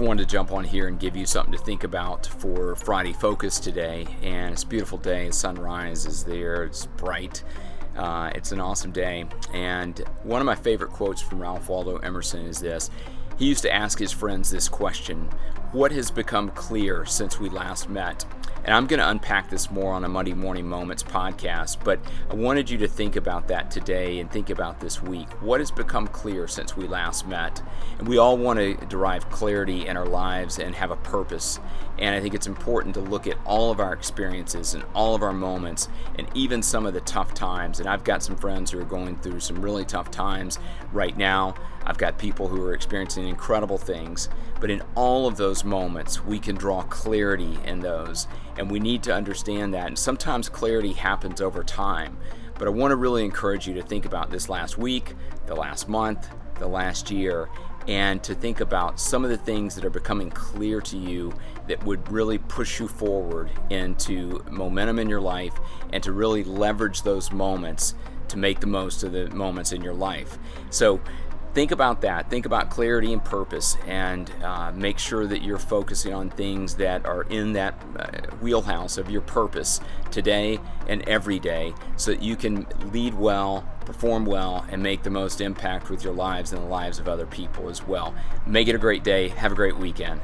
wanted to jump on here and give you something to think about for Friday Focus today. And it's a beautiful day. Sunrise is there, it's bright. Uh, it's an awesome day. And one of my favorite quotes from Ralph Waldo Emerson is this He used to ask his friends this question What has become clear since we last met? And I'm going to unpack this more on a Monday Morning Moments podcast, but I wanted you to think about that today and think about this week. What has become clear since we last met? And we all want to derive clarity in our lives and have a purpose. And I think it's important to look at all of our experiences and all of our moments and even some of the tough times. And I've got some friends who are going through some really tough times right now. I've got people who are experiencing incredible things. But in all of those moments, we can draw clarity in those. And we need to understand that. And sometimes clarity happens over time. But I want to really encourage you to think about this last week, the last month, the last year, and to think about some of the things that are becoming clear to you that would really push you forward into momentum in your life and to really leverage those moments to make the most of the moments in your life. So, think about that. Think about clarity and purpose, and uh, make sure that you're focusing on things that are in that uh, wheelhouse of your purpose today and every day so that you can lead well, perform well, and make the most impact with your lives and the lives of other people as well. Make it a great day. Have a great weekend.